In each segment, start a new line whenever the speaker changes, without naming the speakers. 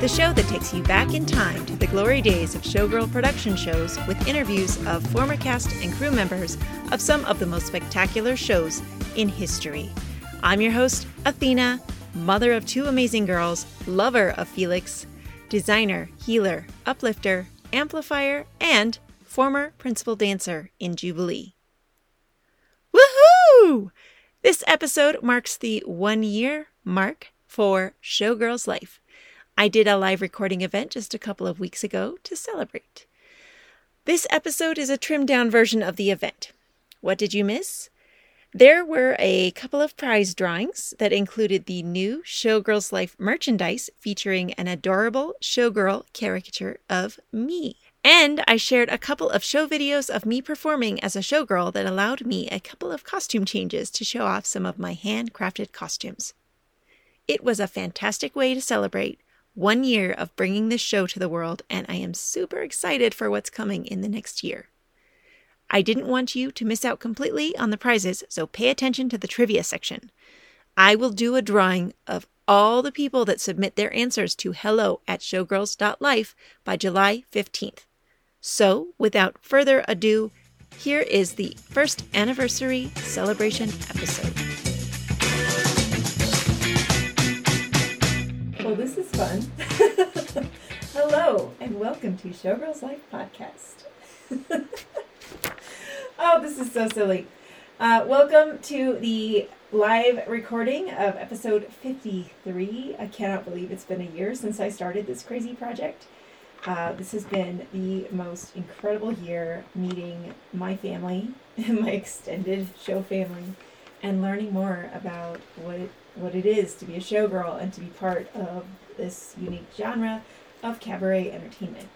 the show that takes you back in time to the glory days of showgirl production shows with interviews of former cast and crew members of some of the most spectacular shows in history. I'm your host, Athena, mother of two amazing girls, lover of Felix, designer, healer, uplifter, amplifier, and former principal dancer in Jubilee. Woohoo! This episode marks the one year mark for Showgirls Life. I did a live recording event just a couple of weeks ago to celebrate. This episode is a trimmed down version of the event. What did you miss? There were a couple of prize drawings that included the new Showgirls Life merchandise featuring an adorable showgirl caricature of me. And I shared a couple of show videos of me performing as a showgirl that allowed me a couple of costume changes to show off some of my handcrafted costumes. It was a fantastic way to celebrate one year of bringing this show to the world, and I am super excited for what's coming in the next year. I didn't want you to miss out completely on the prizes, so pay attention to the trivia section. I will do a drawing of all the people that submit their answers to hello at showgirls.life by July 15th. So, without further ado, here is the first anniversary celebration episode. Well, this is fun. Hello, and welcome to Showgirls Life Podcast. oh, this is so silly. Uh, welcome to the live recording of episode 53. I cannot believe it's been a year since I started this crazy project. Uh, this has been the most incredible year meeting my family and my extended show family and learning more about what what it is to be a showgirl and to be part of this unique genre of cabaret entertainment.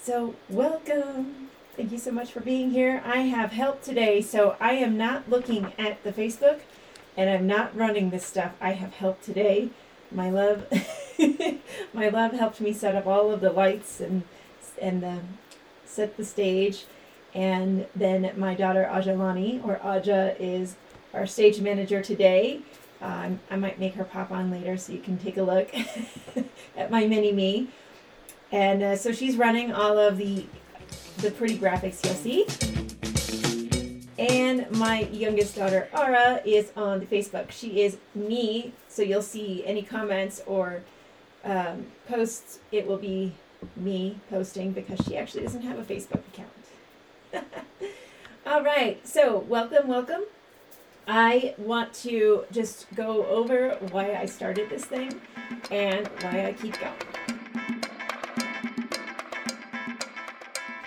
So, welcome. Thank you so much for being here. I have help today, so I am not looking at the Facebook and I'm not running this stuff. I have help today. My love my love helped me set up all of the lights and and the, set the stage. And then my daughter Ajalani, or Aja, is our stage manager today. Um, I might make her pop on later so you can take a look at my mini me. And uh, so she's running all of the the pretty graphics you'll see. And my youngest daughter, Ara, is on the Facebook. She is me, so you'll see any comments or um, posts, it will be me posting because she actually doesn't have a Facebook account. All right, so welcome, welcome. I want to just go over why I started this thing and why I keep going.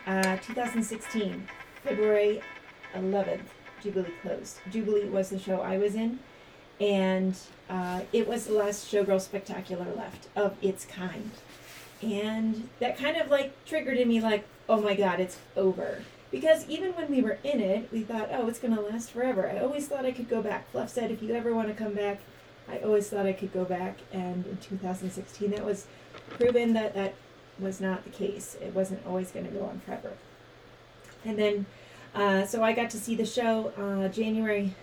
Uh, 2016, February 11th, Jubilee closed. Jubilee was the show I was in and uh, it was the last showgirl spectacular left of its kind and that kind of like triggered in me like oh my god it's over because even when we were in it we thought oh it's going to last forever i always thought i could go back fluff said if you ever want to come back i always thought i could go back and in 2016 that was proven that that was not the case it wasn't always going to go on forever and then uh, so i got to see the show uh, january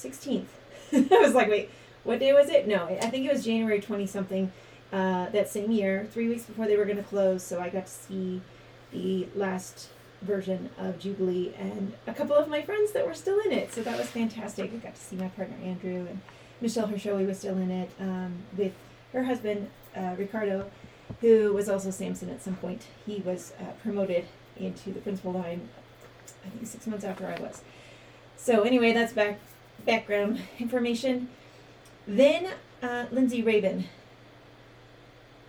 16th. I was like, wait, what day was it? No, I think it was January 20 something uh, that same year, three weeks before they were going to close. So I got to see the last version of Jubilee and a couple of my friends that were still in it. So that was fantastic. I got to see my partner Andrew and Michelle Hershowy was still in it um, with her husband uh, Ricardo, who was also Samson at some point. He was uh, promoted into the principal line, I think six months after I was. So anyway, that's back background information. Then uh, Lindsay Raven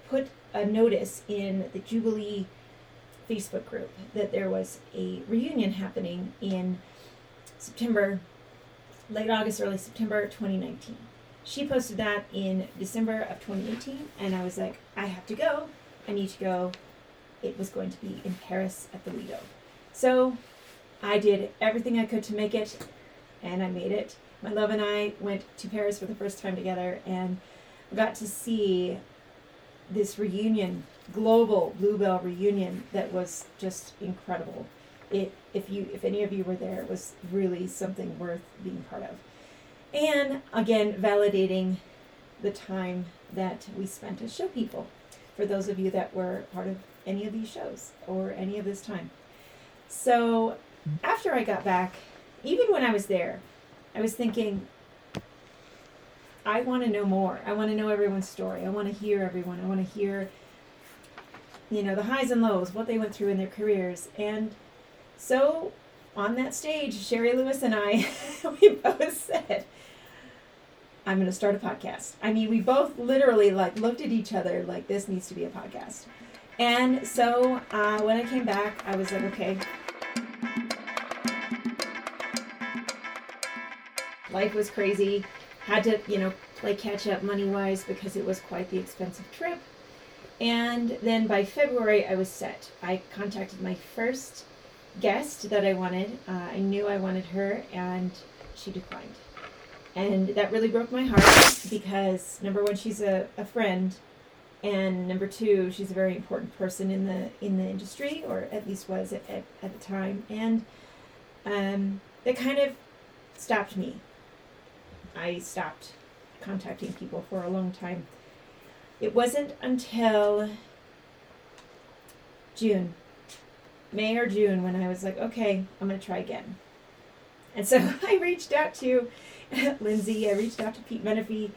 put a notice in the Jubilee Facebook group that there was a reunion happening in September, late August, early September 2019. She posted that in December of 2018, and I was like, I have to go. I need to go. It was going to be in Paris at the Lido. So I did everything I could to make it and I made it. My love and I went to Paris for the first time together and got to see this reunion, global Bluebell reunion that was just incredible. It if you if any of you were there, it was really something worth being part of. And again, validating the time that we spent as show people. For those of you that were part of any of these shows or any of this time. So after I got back, even when I was there, I was thinking, I want to know more. I want to know everyone's story. I want to hear everyone. I want to hear, you know, the highs and lows, what they went through in their careers. And so on that stage, Sherry Lewis and I, we both said, I'm going to start a podcast. I mean, we both literally like looked at each other like this needs to be a podcast. And so uh, when I came back, I was like, okay. Life was crazy. Had to, you know, play catch up money wise because it was quite the expensive trip. And then by February, I was set. I contacted my first guest that I wanted. Uh, I knew I wanted her, and she declined. And that really broke my heart because number one, she's a, a friend, and number two, she's a very important person in the in the industry, or at least was at, at, at the time. And um, that kind of stopped me. I stopped contacting people for a long time. It wasn't until June May or June when I was like, okay, I'm going to try again. And so I reached out to Lindsay, I reached out to Pete Menefee.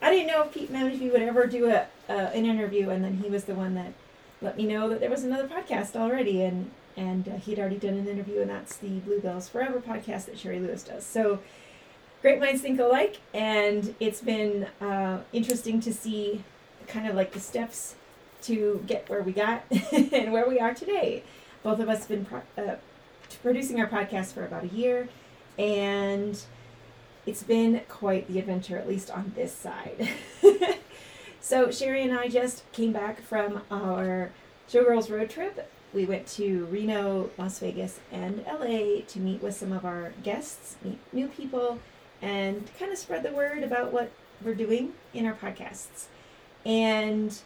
I didn't know if Pete Menefee would ever do a uh, an interview, and then he was the one that let me know that there was another podcast already, and and uh, he'd already done an interview, and that's the Bluebells Forever podcast that Sherry Lewis does. So great minds think alike, and it's been uh, interesting to see kind of like the steps to get where we got and where we are today both of us have been pro- uh, producing our podcast for about a year, and it's been quite the adventure, at least on this side. so Sherry and I just came back from our Showgirls road trip. We went to Reno, Las Vegas, and LA to meet with some of our guests, meet new people, and kind of spread the word about what we're doing in our podcasts. And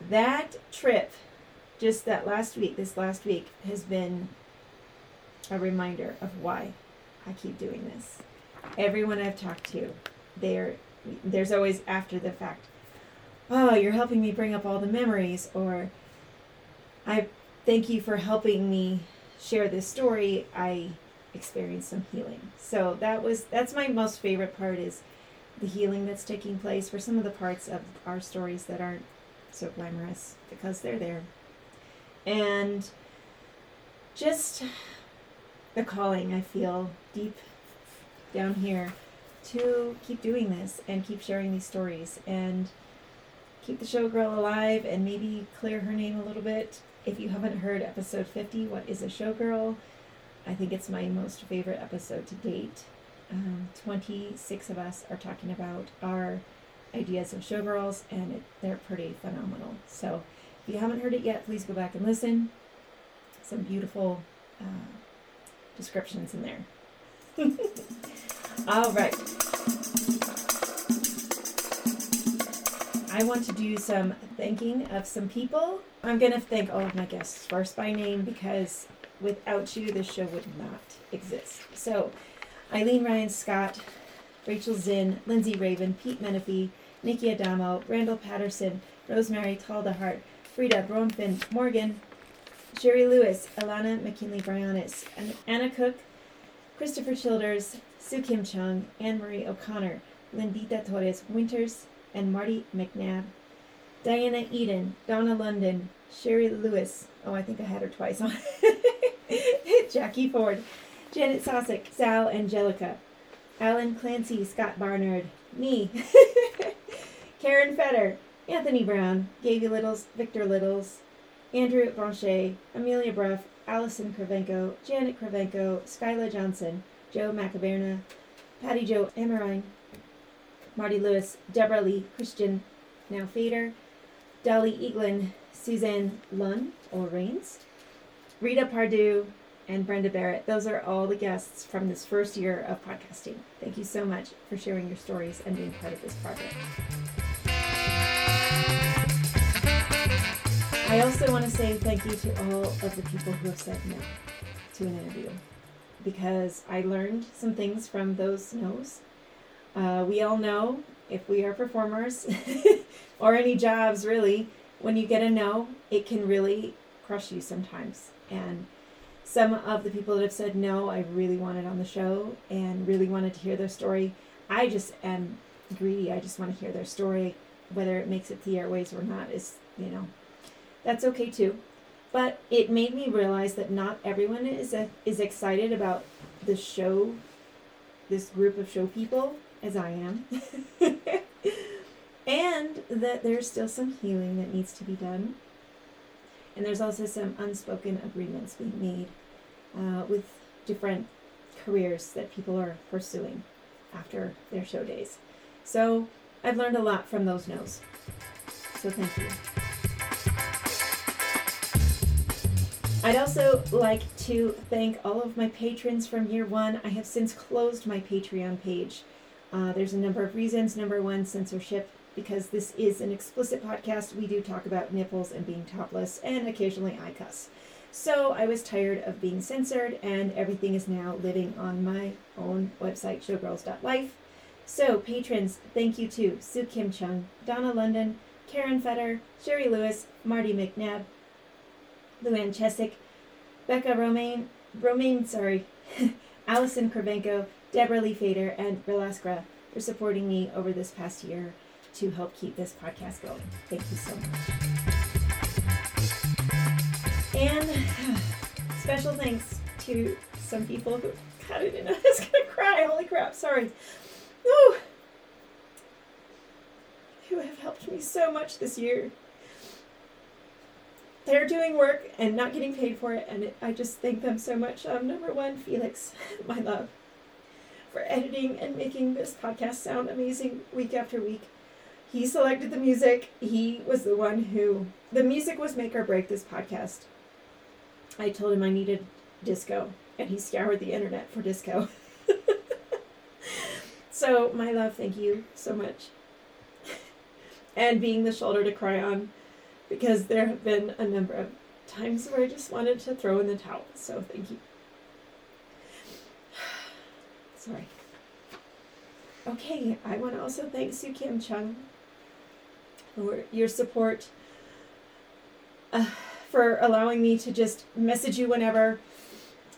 that trip just that last week, this last week, has been a reminder of why I keep doing this. Everyone I've talked to, there, there's always after the fact, oh, you're helping me bring up all the memories, or I thank you for helping me share this story. I experienced some healing. So that was that's my most favorite part is the healing that's taking place for some of the parts of our stories that aren't so glamorous because they're there and just the calling I feel deep down here to keep doing this and keep sharing these stories and keep the showgirl alive and maybe clear her name a little bit. If you haven't heard episode 50, What is a Showgirl? I think it's my most favorite episode to date. Um, 26 of us are talking about our ideas of showgirls, and it, they're pretty phenomenal. So, if you haven't heard it yet, please go back and listen. Some beautiful uh, descriptions in there. All right. I want to do some thanking of some people. I'm going to thank all of my guests first by name because without you, this show would not exist. So, Eileen Ryan Scott, Rachel Zinn, Lindsay Raven, Pete Menefee, Nikki Adamo, Randall Patterson, Rosemary Taldahart, Frida Bronfin Morgan, Shari Lewis, Alana McKinley Brionis, Anna Cook, Christopher Childers, Sue Kim Chung, Anne Marie O'Connor, Lindita Torres Winters, and Marty McNabb. Diana Eden, Donna London, Sherry Lewis. Oh, I think I had her twice on. Jackie Ford, Janet Sosick, Sal Angelica, Alan Clancy, Scott Barnard, me, Karen Fetter, Anthony Brown, Gaby Littles, Victor Littles, Andrew Blanchet, Amelia Bruff, Allison Kravenko, Janet Kravenko, Skyla Johnson, Joe Macaberna, Patty Joe Emerine, Marty Lewis, Deborah Lee, Christian, now Fader, Dolly Eaglin, Suzanne Lunn, or Rains, Rita Pardue, and Brenda Barrett. Those are all the guests from this first year of podcasting. Thank you so much for sharing your stories and being part of this project. I also want to say thank you to all of the people who have said no to an interview because I learned some things from those no's. Uh, we all know if we are performers or any jobs really, when you get a no, it can really crush you sometimes. And some of the people that have said no, I really wanted on the show and really wanted to hear their story. I just am greedy. I just want to hear their story, whether it makes it the airways or not is, you know, that's okay too. But it made me realize that not everyone is a, is excited about the show, this group of show people, as I am. and that there's still some healing that needs to be done. And there's also some unspoken agreements being made uh, with different careers that people are pursuing after their show days. So I've learned a lot from those no's. So thank you. I'd also like to thank all of my patrons from year one. I have since closed my Patreon page. Uh, there's a number of reasons. Number one, censorship, because this is an explicit podcast. We do talk about nipples and being topless, and occasionally I cuss. So I was tired of being censored, and everything is now living on my own website, showgirls.life. So, patrons, thank you to Sue Kim Chung, Donna London, Karen Fetter, Sherry Lewis, Marty McNabb, Luann Chesick, Becca Romaine, Romaine, sorry, Allison Kravenko, Deborah Lee Fader, and Relaskra for supporting me over this past year to help keep this podcast going. Thank you so much. And special thanks to some people who, God, I didn't know I was to cry. Holy crap, sorry. Who have helped me so much this year they're doing work and not getting paid for it, and it, I just thank them so much. Um, number one, Felix, my love, for editing and making this podcast sound amazing week after week. He selected the music. He was the one who the music was make or break this podcast. I told him I needed disco, and he scoured the internet for disco. so, my love, thank you so much. and being the shoulder to cry on because there have been a number of times where I just wanted to throw in the towel. So thank you. Sorry. Okay, I want to also thank Sue Kim Chung your support, uh, for allowing me to just message you whenever,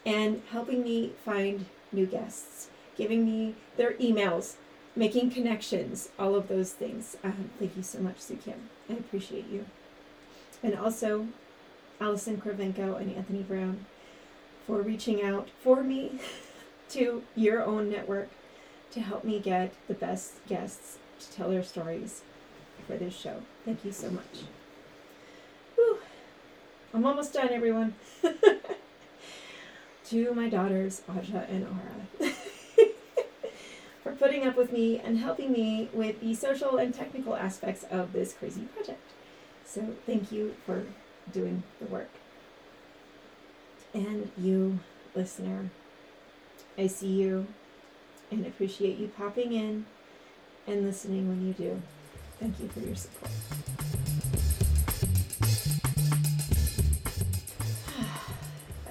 and helping me find new guests, giving me their emails, making connections, all of those things. Um, thank you so much, Sue Kim. I appreciate you and also Allison Kravenko and Anthony Brown for reaching out for me to your own network to help me get the best guests to tell their stories for this show. Thank you so much. Whew. I'm almost done, everyone. to my daughters, Aja and Ara, for putting up with me and helping me with the social and technical aspects of this crazy project. So thank you for doing the work. And you, listener, I see you and appreciate you popping in and listening when you do. Thank you for your support.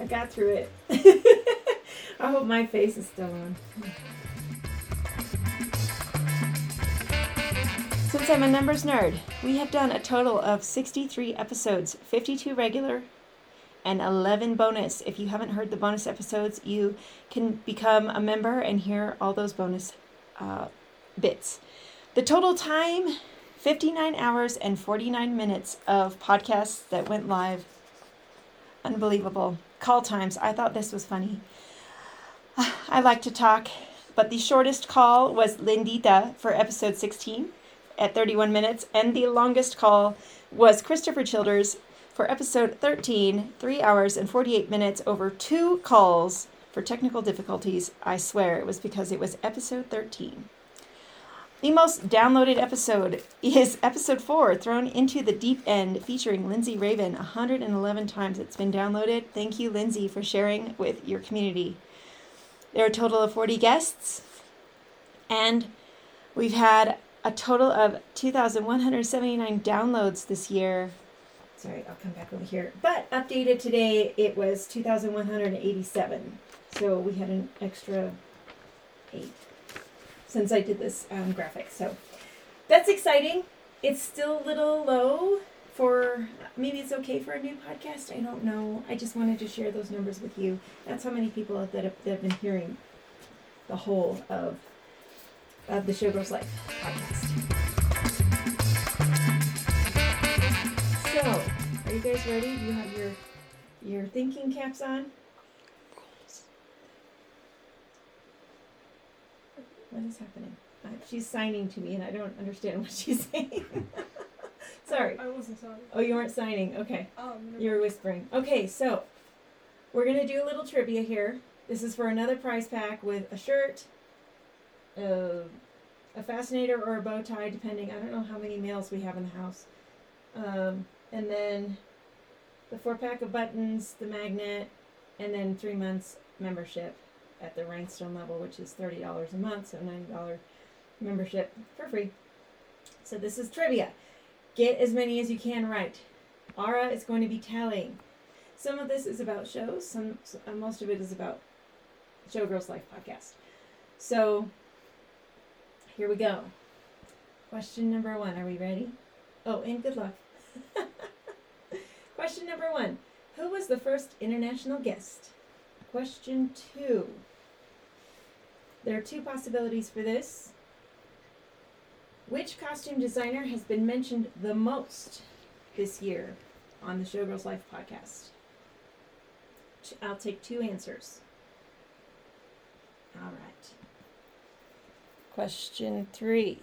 I got through it. I hope my face is still on. Since I'm a numbers nerd, we have done a total of 63 episodes, 52 regular and 11 bonus. If you haven't heard the bonus episodes, you can become a member and hear all those bonus uh, bits. The total time 59 hours and 49 minutes of podcasts that went live. Unbelievable. Call times. I thought this was funny. I like to talk, but the shortest call was Lindita for episode 16 at 31 minutes, and the longest call was Christopher Childers for episode 13, 3 hours and 48 minutes over two calls for technical difficulties. I swear it was because it was episode 13. The most downloaded episode is episode 4, Thrown into the Deep End, featuring Lindsay Raven. 111 times it's been downloaded. Thank you, Lindsay, for sharing with your community. There are a total of 40 guests, and we've had a total of 2,179 downloads this year. Sorry, I'll come back over here. But updated today, it was 2,187. So we had an extra eight since I did this um, graphic. So that's exciting. It's still a little low for maybe it's okay for a new podcast. I don't know. I just wanted to share those numbers with you. That's how many people that have, that have been hearing the whole of of the Showgirls Life podcast. So, are you guys ready? Do you have your your thinking caps on? What is happening? Uh, she's signing to me, and I don't understand what she's saying. Sorry.
I wasn't sorry.
Oh, you weren't signing. Okay.
Um,
You're whispering. Okay, so we're gonna do a little trivia here. This is for another prize pack with a shirt, a, a fascinator, or a bow tie, depending. I don't know how many males we have in the house. Um, and then the four pack of buttons, the magnet, and then three months membership at the Rhinestone level, which is thirty dollars a month, so ninety dollar membership for free. So this is trivia. Get as many as you can right. Ara is going to be tallying. Some of this is about shows. Some uh, most of it is about Showgirls Life podcast. So here we go. Question number one. Are we ready? Oh, and good luck. Question number one. Who was the first international guest? Question two. There are two possibilities for this. Which costume designer has been mentioned the most this year on the Showgirls Life podcast? I'll take two answers. All right. Question three.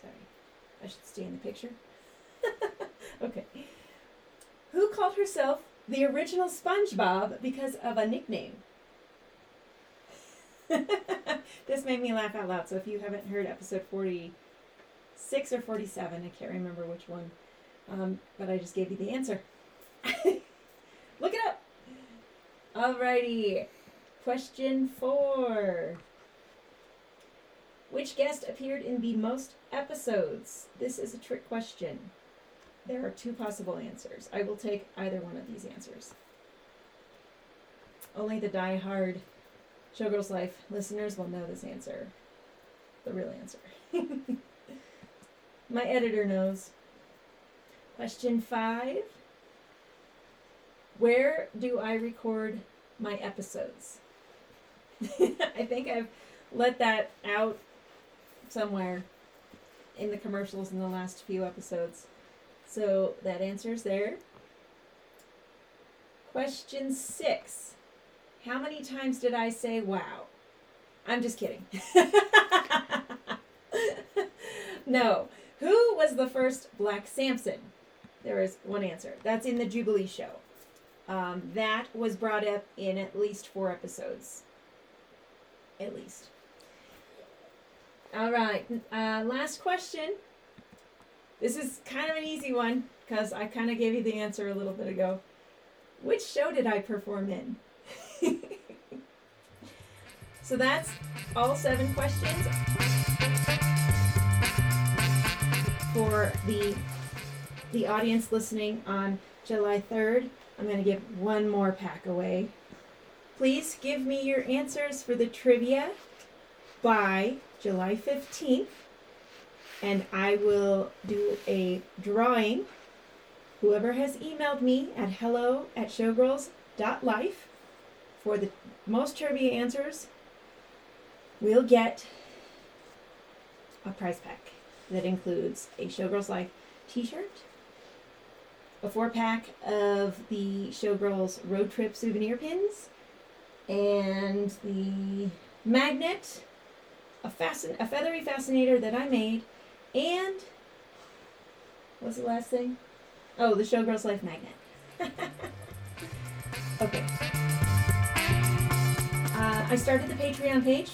Sorry, I should stay in the picture. okay. Who called herself the original SpongeBob because of a nickname? this made me laugh out loud. So if you haven't heard episode 46 or 47, I can't remember which one, um, but I just gave you the answer. Look it up. Alrighty. Question four. Which guest appeared in the most episodes? This is a trick question. There are two possible answers. I will take either one of these answers. Only the die-hard Showgirls Life listeners will know this answer. The real answer. My editor knows. Question five. Where do I record my episodes? I think I've let that out somewhere in the commercials in the last few episodes. So that answer's there. Question six. How many times did I say wow? I'm just kidding. no. Who was the first Black Samson? There is one answer. That's in the Jubilee show. Um, that was brought up in at least four episodes. At least. All right. Uh, last question. This is kind of an easy one because I kind of gave you the answer a little bit ago. Which show did I perform in? so that's all seven questions for the the audience listening on July 3rd. I'm going to give one more pack away. Please give me your answers for the trivia by July 15th and I will do a drawing. Whoever has emailed me at hello at showgirls.life for the most trivia answers will get a prize pack that includes a Showgirls Life t shirt, a four pack of the Showgirls Road Trip souvenir pins, and the magnet, a, fascin- a feathery fascinator that I made, and what's the last thing? Oh, the Showgirls Life magnet. I started the Patreon page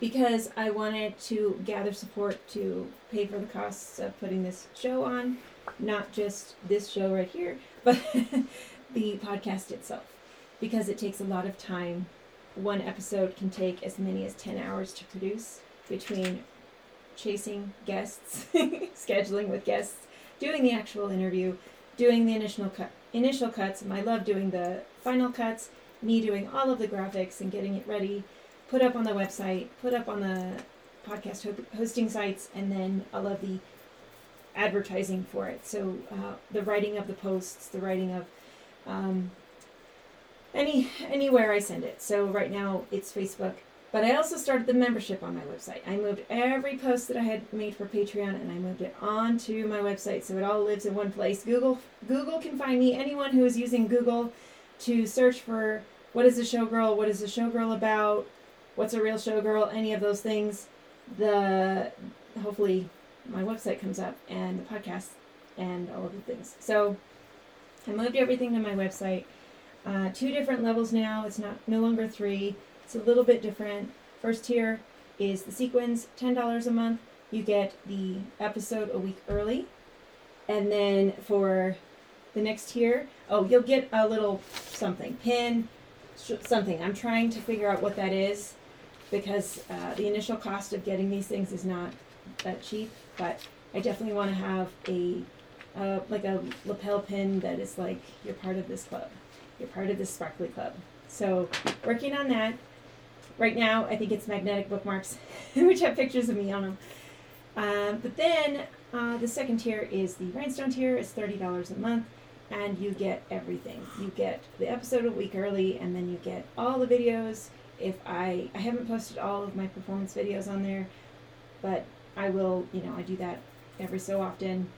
because I wanted to gather support to pay for the costs of putting this show on. Not just this show right here, but the podcast itself. Because it takes a lot of time. One episode can take as many as 10 hours to produce between chasing guests, scheduling with guests, doing the actual interview, doing the initial cut, initial cuts. I love doing the final cuts. Me doing all of the graphics and getting it ready, put up on the website, put up on the podcast ho- hosting sites, and then all of the advertising for it. So uh, the writing of the posts, the writing of um, any anywhere I send it. So right now it's Facebook. But I also started the membership on my website. I moved every post that I had made for Patreon and I moved it onto my website so it all lives in one place. Google Google can find me. Anyone who is using Google to search for what is a showgirl, what is a showgirl about, what's a real showgirl, any of those things, the hopefully my website comes up and the podcast and all of the things. So I moved everything to my website. Uh, two different levels now. It's not no longer three. It's a little bit different. First tier is the sequins, ten dollars a month. You get the episode a week early, and then for the next tier, oh, you'll get a little something pin, something. I'm trying to figure out what that is because uh, the initial cost of getting these things is not that cheap. But I definitely want to have a uh, like a lapel pin that is like you're part of this club, you're part of this sparkly club. So working on that. Right now, I think it's magnetic bookmarks, which have pictures of me on them. Um, but then uh, the second tier is the rhinestone tier. It's thirty dollars a month, and you get everything. You get the episode a week early, and then you get all the videos. If I I haven't posted all of my performance videos on there, but I will. You know, I do that every so often.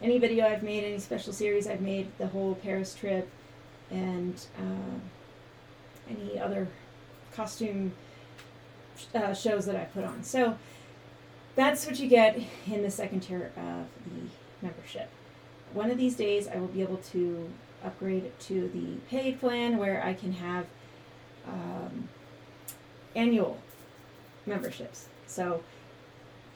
Any video I've made, any special series I've made, the whole Paris trip, and uh, any other costume uh, shows that I put on. So that's what you get in the second tier of the membership. One of these days, I will be able to upgrade to the paid plan where I can have um, annual memberships. So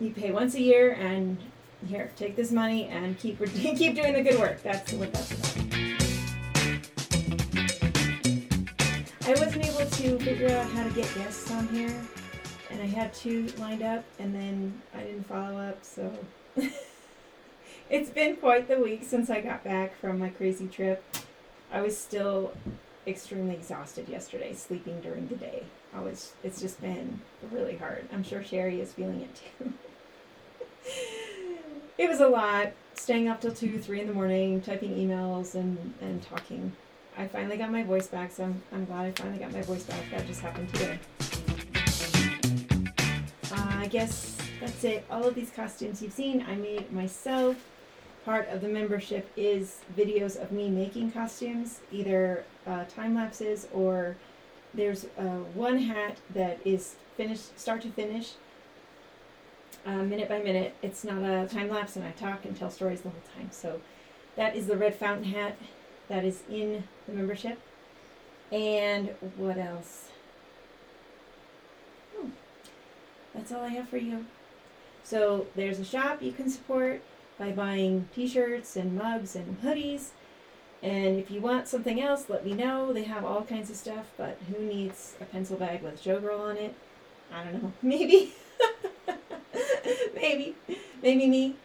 you pay once a year, and here, take this money and keep keep doing the good work. That's what that's about. I wasn't able to figure out how to get guests on here, and I had two lined up, and then I didn't follow up, so it's been quite the week since I got back from my crazy trip. I was still extremely exhausted yesterday, sleeping during the day. I was it's just been really hard. I'm sure Sherry is feeling it too. it was a lot. Staying up till two, three in the morning, typing emails and, and talking. I finally got my voice back, so I'm, I'm glad I finally got my voice back. That just happened today. Uh, I guess that's it. All of these costumes you've seen, I made myself. Part of the membership is videos of me making costumes, either uh, time lapses or there's uh, one hat that is finished, start to finish, uh, minute by minute. It's not a time lapse, and I talk and tell stories the whole time. So that is the red fountain hat that is in the membership. And what else? Hmm. That's all I have for you. So there's a shop you can support by buying t-shirts and mugs and hoodies. And if you want something else, let me know. They have all kinds of stuff, but who needs a pencil bag with Showgirl on it? I don't know. Maybe. maybe, maybe me.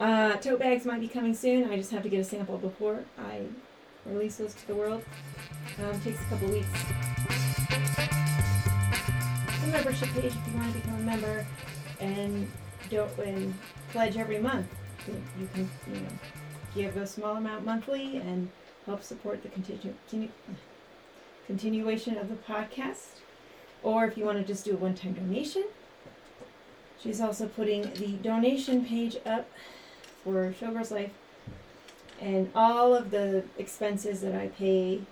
Uh, tote bags might be coming soon. I just have to get a sample before I release those to the world. Um, takes a couple weeks. The membership page if you want to become a member, and don't and pledge every month. You, can you know give a small amount monthly and help support the continu- continu- continuation of the podcast. Or if you want to just do a one-time donation, She's also putting the donation page up for Showgirls Life and all of the expenses that I pay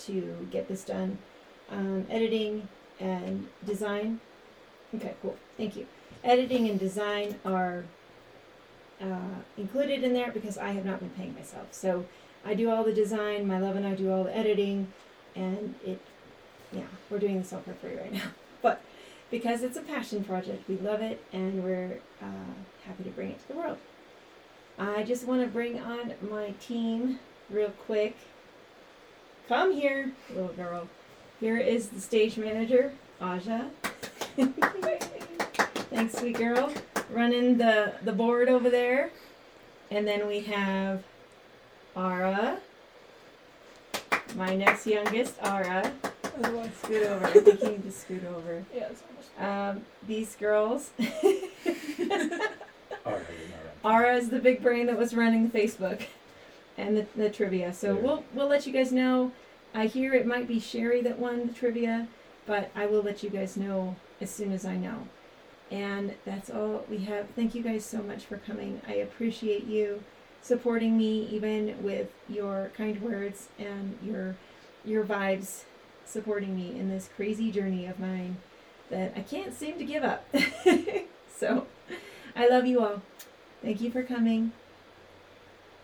to get this done um, editing and design. Okay, cool. Thank you. Editing and design are uh, included in there because I have not been paying myself. So I do all the design, my love and I do all the editing, and it, yeah, we're doing this all for free right now. But because it's a passion project. We love it and we're uh, happy to bring it to the world. I just want to bring on my team real quick. Come here, little girl. Here is the stage manager, Aja. Thanks, sweet girl. Running the, the board over there. And then we have Ara, my next youngest, Ara.
scoot over. I think you need to scoot over.
Yeah.
Um, these girls. Ara is the big brain that was running Facebook and the, the trivia. So
Yeah.
we'll we'll let you guys know. I hear it might be Sherry that won the trivia, but I will let you guys know as soon as I know. And that's all we have. Thank you guys so much for coming. I appreciate you supporting me even with your kind words and your your vibes supporting me in this crazy journey of mine that I can't seem to give up. so I love you all. Thank you for coming.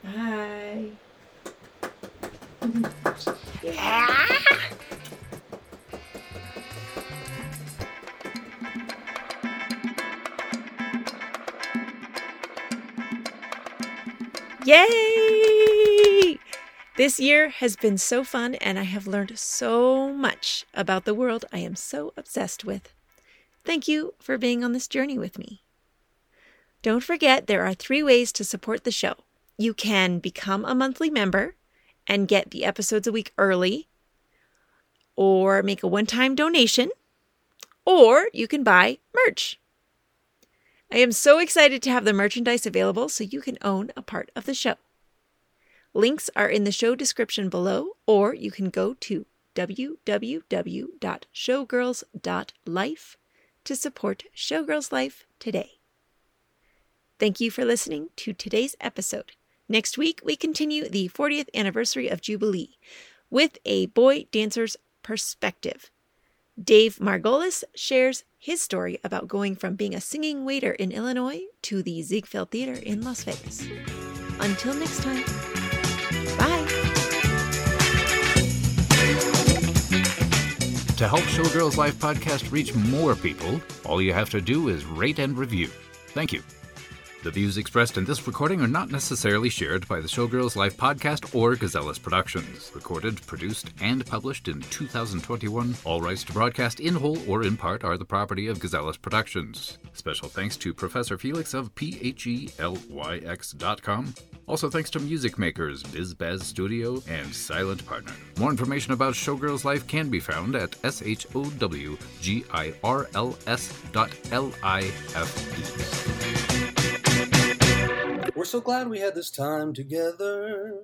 Bye.
Yay! This year has been so fun, and I have learned so much about the world I am so obsessed with. Thank you for being on this journey with me. Don't forget, there are three ways to support the show. You can become a monthly member and get the episodes a week early, or make a one time donation, or you can buy merch. I am so excited to have the merchandise available so you can own a part of the show. Links are in the show description below, or you can go to www.showgirls.life to support Showgirls Life today. Thank you for listening to today's episode. Next week, we continue the 40th anniversary of Jubilee with a boy dancer's perspective. Dave Margolis shares his story about going from being a singing waiter in Illinois to the Ziegfeld Theater in Las Vegas. Until next time, bye.
To help Showgirls Life podcast reach more people, all you have to do is rate and review. Thank you. The views expressed in this recording are not necessarily shared by the Showgirls Life podcast or Gazellas Productions. Recorded, produced, and published in 2021. All rights to broadcast in whole or in part are the property of Gazellas Productions. Special thanks to Professor Felix of PHELYX.com. Also thanks to music makers BizBaz Studio and Silent Partner. More information about Showgirls Life can be found at S-H-O-W-G-I-R-L-S dot L-I-F-E.
We're so glad we had this time together.